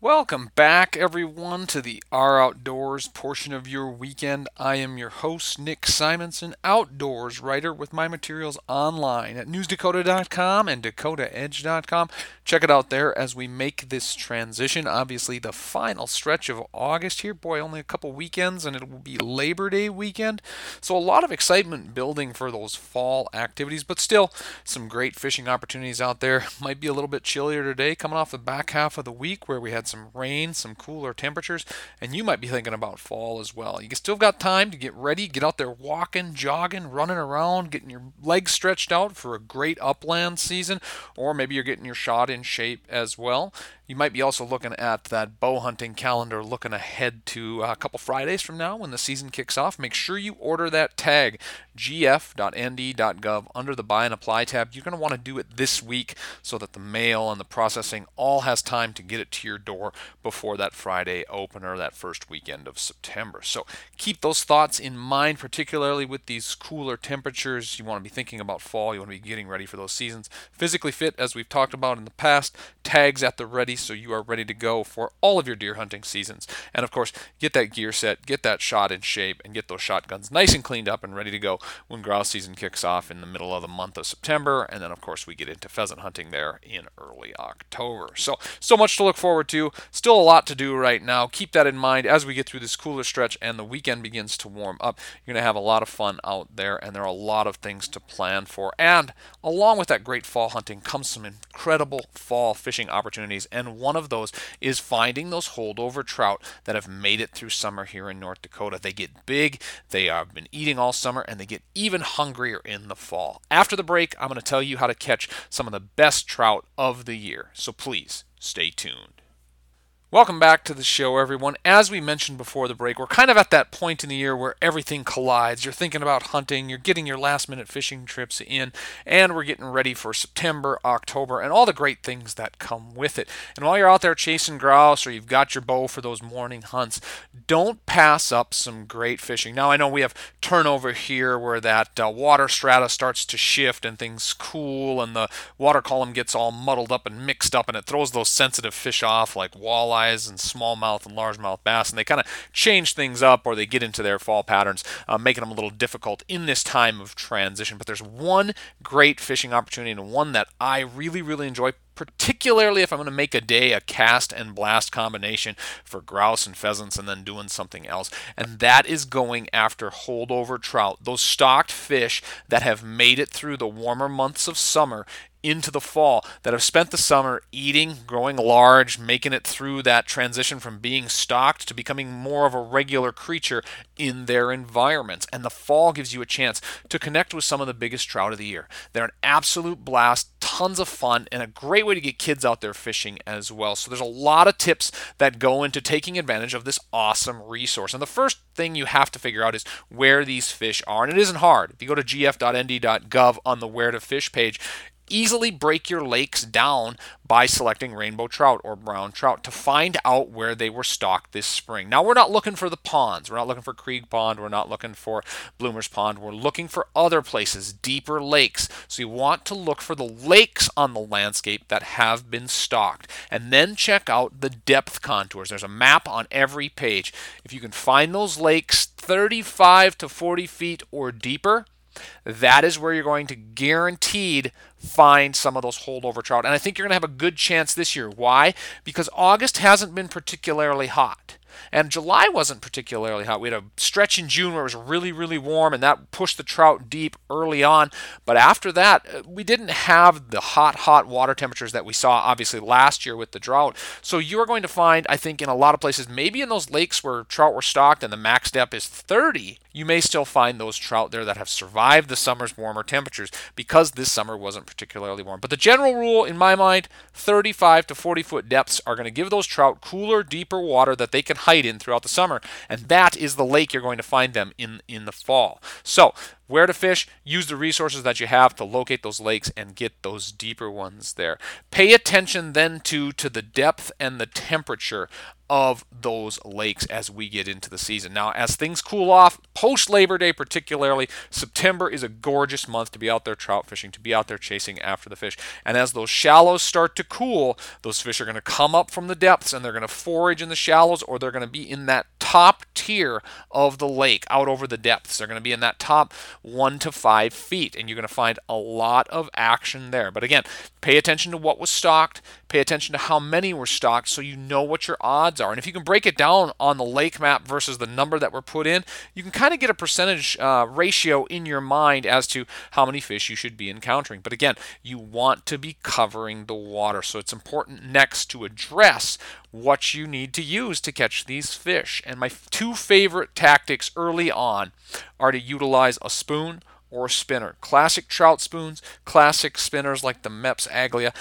Welcome back, everyone, to the Our Outdoors portion of your weekend. I am your host, Nick Simonson, outdoors writer with my materials online at newsdakota.com and dakotaedge.com. Check it out there as we make this transition. Obviously, the final stretch of August here. Boy, only a couple weekends, and it will be Labor Day weekend. So, a lot of excitement building for those fall activities, but still some great fishing opportunities out there. Might be a little bit chillier today, coming off the back half of the week where we had some rain, some cooler temperatures, and you might be thinking about fall as well. You still got time to get ready, get out there walking, jogging, running around, getting your legs stretched out for a great upland season, or maybe you're getting your shot in shape as well. You might be also looking at that bow hunting calendar, looking ahead to a couple Fridays from now when the season kicks off. Make sure you order that tag, gf.nd.gov, under the buy and apply tab. You're going to want to do it this week so that the mail and the processing all has time to get it to your door before that Friday opener, that first weekend of September. So keep those thoughts in mind, particularly with these cooler temperatures. You want to be thinking about fall, you want to be getting ready for those seasons. Physically fit, as we've talked about in the past, tags at the ready so you are ready to go for all of your deer hunting seasons. And of course, get that gear set, get that shot in shape, and get those shotguns nice and cleaned up and ready to go when grouse season kicks off in the middle of the month of September. And then, of course, we get into pheasant hunting there in early October. So, so much to look forward to. Still a lot to do right now. Keep that in mind as we get through this cooler stretch and the weekend begins to warm up. You're going to have a lot of fun out there, and there are a lot of things to plan for. And along with that great fall hunting comes some incredible fall fishing opportunities. And and one of those is finding those holdover trout that have made it through summer here in North Dakota. They get big, they have been eating all summer, and they get even hungrier in the fall. After the break, I'm going to tell you how to catch some of the best trout of the year. So please stay tuned. Welcome back to the show, everyone. As we mentioned before the break, we're kind of at that point in the year where everything collides. You're thinking about hunting, you're getting your last minute fishing trips in, and we're getting ready for September, October, and all the great things that come with it. And while you're out there chasing grouse or you've got your bow for those morning hunts, don't pass up some great fishing. Now, I know we have turnover here where that uh, water strata starts to shift and things cool, and the water column gets all muddled up and mixed up, and it throws those sensitive fish off like walleye walleyes and smallmouth and largemouth bass, and they kind of change things up or they get into their fall patterns, uh, making them a little difficult in this time of transition. But there's one great fishing opportunity and one that I really, really enjoy particularly if I'm going to make a day a cast and blast combination for grouse and pheasants and then doing something else. And that is going after holdover trout, those stocked fish that have made it through the warmer months of summer into the fall that have spent the summer eating, growing large, making it through that transition from being stocked to becoming more of a regular creature in their environments. And the fall gives you a chance to connect with some of the biggest trout of the year. They're an absolute blast, tons of fun, and a great way to get kids out there fishing as well. So there's a lot of tips that go into taking advantage of this awesome resource. And the first thing you have to figure out is where these fish are. And it isn't hard. If you go to gf.nd.gov on the where to fish page, easily break your lakes down by selecting rainbow trout or brown trout to find out where they were stocked this spring. Now, we're not looking for the ponds. We're not looking for Krieg Pond. We're not looking for Bloomer's Pond. We're looking for other places, deeper lakes. So you want to look for the lakes on the landscape that have been stocked. And then check out the depth contours. There's a map on every page. If you can find those lakes 35 to 40 feet or deeper, that is where you're going to guaranteed find some of those holdover trout. And I think you're going to have a good chance this year. Why? Because August hasn't been particularly hot. And July wasn't particularly hot. We had a stretch in June where it was really, really warm, and that pushed the trout deep early on. But after that, uh, we didn't have the hot, hot water temperatures that we saw obviously last year with the drought. So you are going to find, I think, in a lot of places, maybe in those lakes where trout were stocked and the max depth is 30, you may still find those trout there that have survived the summer's warmer temperatures because this summer wasn't particularly warm. But the general rule, in my mind, 35 to 40 foot depths are going to give those trout cooler, deeper water that they can hide in throughout the summer. And that is the lake you're going to find them in, in the fall. So where to fish, use the resources that you have to locate those lakes and get those deeper ones there. Pay attention then to to the depth and the temperature of those lakes as we get into the season. Now, as things cool off, post Labor Day particularly, September is a gorgeous month to be out there trout fishing, to be out there chasing after the fish. And as those shallows start to cool, those fish are going to come up from the depths and they're going to forage in the shallows or they're going to be in that top tier of the lake out over the depths. They're going to be in that top one to five feet, and you're going to find a lot of action there. But again, pay attention to what was stocked, pay attention to how many were stocked so you know what your odds are. And if you can break it down on the lake map versus the number that were put in, you can kind of get a percentage uh, ratio in your mind as to how many fish you should be encountering. But again, you want to be covering the water. So it's important next to address what you need to use to catch these fish. And my two favorite tactics early on are to utilize a spoon or spinner. Classic trout spoons, classic spinners like the Mepps Aglia.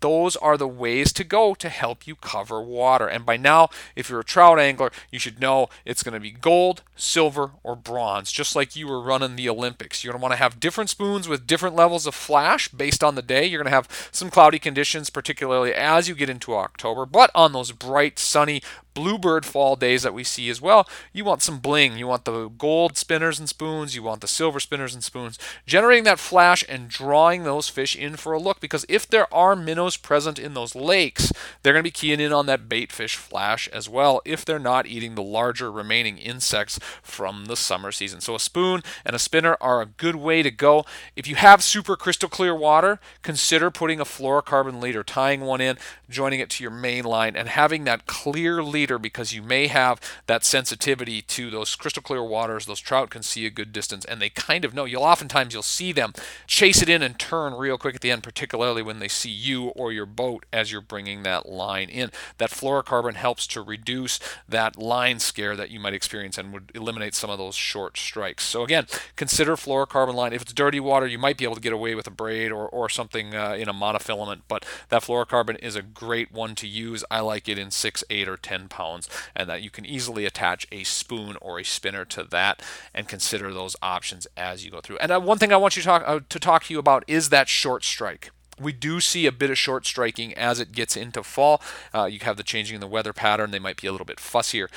Those are the ways to go to help you cover water. And by now, if you're a trout angler, you should know it's going to be gold, silver, or bronze, just like you were running the Olympics. You're going to want to have different spoons with different levels of flash based on the day. You're going to have some cloudy conditions, particularly as you get into October. But on those bright, sunny, bluebird fall days that we see as well, you want some bling. You want the gold spinners and spoons, you want the silver spinners and spoons, generating that flash and drawing those fish in for a look because if there are minnows present in those lakes, they're going to be keying in on that bait fish flash as well if they're not eating the larger remaining insects from the summer season. So a spoon and a spinner are a good way to go. If you have super crystal clear water, consider putting a fluorocarbon leader, tying one in, joining it to your main line and having that clear lead leader because you may have that sensitivity to those crystal clear waters. Those trout can see a good distance and they kind of know. You'll oftentimes you'll see them chase it in and turn real quick at the end, particularly when they see you or your boat as you're bringing that line in. That fluorocarbon helps to reduce that line scare that you might experience and would eliminate some of those short strikes. So again, consider fluorocarbon line. If it's dirty water, you might be able to get away with a braid or, or something uh, in a monofilament, but that fluorocarbon is a great one to use. I like it in 6, 8, or 10 pounds, and that you can easily attach a spoon or a spinner to that and consider those options as you go through. And uh, one thing I want you to talk, uh, to talk to you about is that short strike we do see a bit of short striking as it gets into fall. Uh, you have the changing in the weather pattern, they might be a little bit fussier.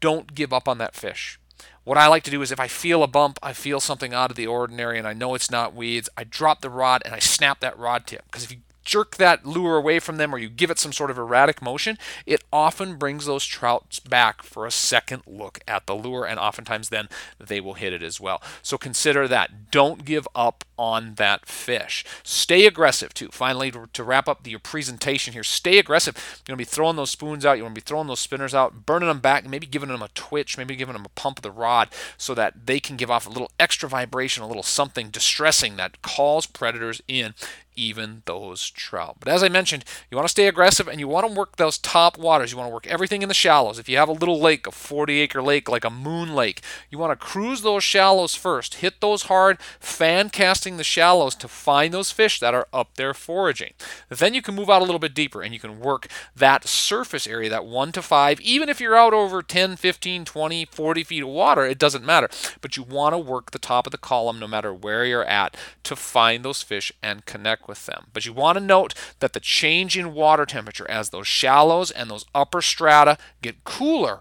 Don't give up on that fish. What I like to do is if I feel a bump, I feel something out of the ordinary and I know it's not weeds, I drop the rod and I snap that rod tip. Because if you jerk that lure away from them or you give it some sort of erratic motion, it often brings those trouts back for a second look at the lure, and oftentimes then they will hit it as well. So consider that. Don't give up on that fish. Stay aggressive too. Finally, to, wrap up your presentation here, stay aggressive. You're to be throwing those spoons out, you want to be throwing those spinners out, burning them back, maybe giving them a twitch, maybe giving them a pump of the rod so that they can give off a little extra vibration, a little something distressing that calls predators in even those trout. But as I mentioned, you want to stay aggressive and you want to work those top waters. You want to work everything in the shallows. If you have a little lake, a 40 acre lake like a moon lake, you want to cruise those shallows first. Hit those hard, fan casting the shallows to find those fish that are up there foraging. Then you can move out a little bit deeper and you can work that surface area, that 1 to 5. Even if you're out over 10, 15, 20, 40 feet of water, it doesn't matter. But you want to work the top of the column no matter where you're at to find those fish and connect with them. But you want to note that the change in water temperature as those shallows and those upper strata get cooler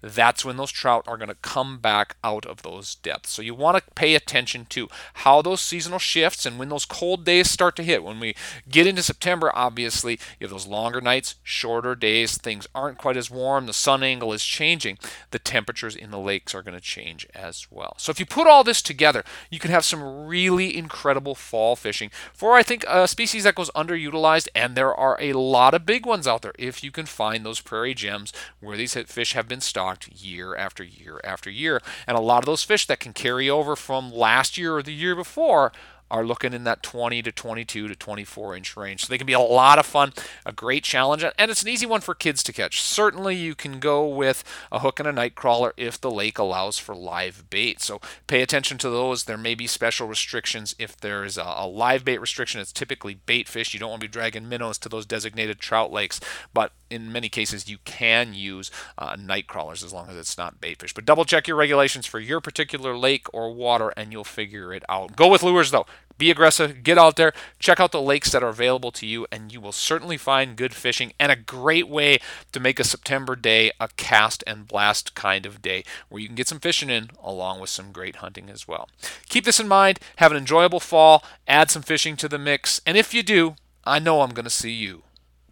that's when those trout are going to come back out of those depths. So you want to pay attention to how those seasonal shifts and when those cold days start to hit. When we get into September, obviously, you have those longer nights, shorter days, things aren't quite as warm, the sun angle is changing, the temperatures in the lakes are going to change as well. So if you put all this together, you can have some really incredible fall fishing for, I think, a species that goes underutilized, and there are a lot of big ones out there if you can find those prairie gems where these fish have been stocked year after year after year. And a lot of those fish that can carry over from last year or the year before are looking in that 20 to 22 to 24 inch range. So they can be a lot of fun, a great challenge, and it's an easy one for kids to catch. Certainly, you can go with a hook and a night crawler if the lake allows for live bait. So pay attention to those. There may be special restrictions. If there's a, a live bait restriction, it's typically bait fish. You don't want to be dragging minnows to those designated trout lakes. But in many cases you can use uh, night crawlers as long as it's not baitfish. But double check your regulations for your particular lake or water and you'll figure it out. Go with lures though. Be aggressive, get out there, check out the lakes that are available to you, and you will certainly find good fishing and a great way to make a September day a cast and blast kind of day where you can get some fishing in along with some great hunting as well. Keep this in mind, have an enjoyable fall, add some fishing to the mix, and if you do, I know I'm going to see you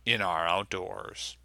in our outdoors.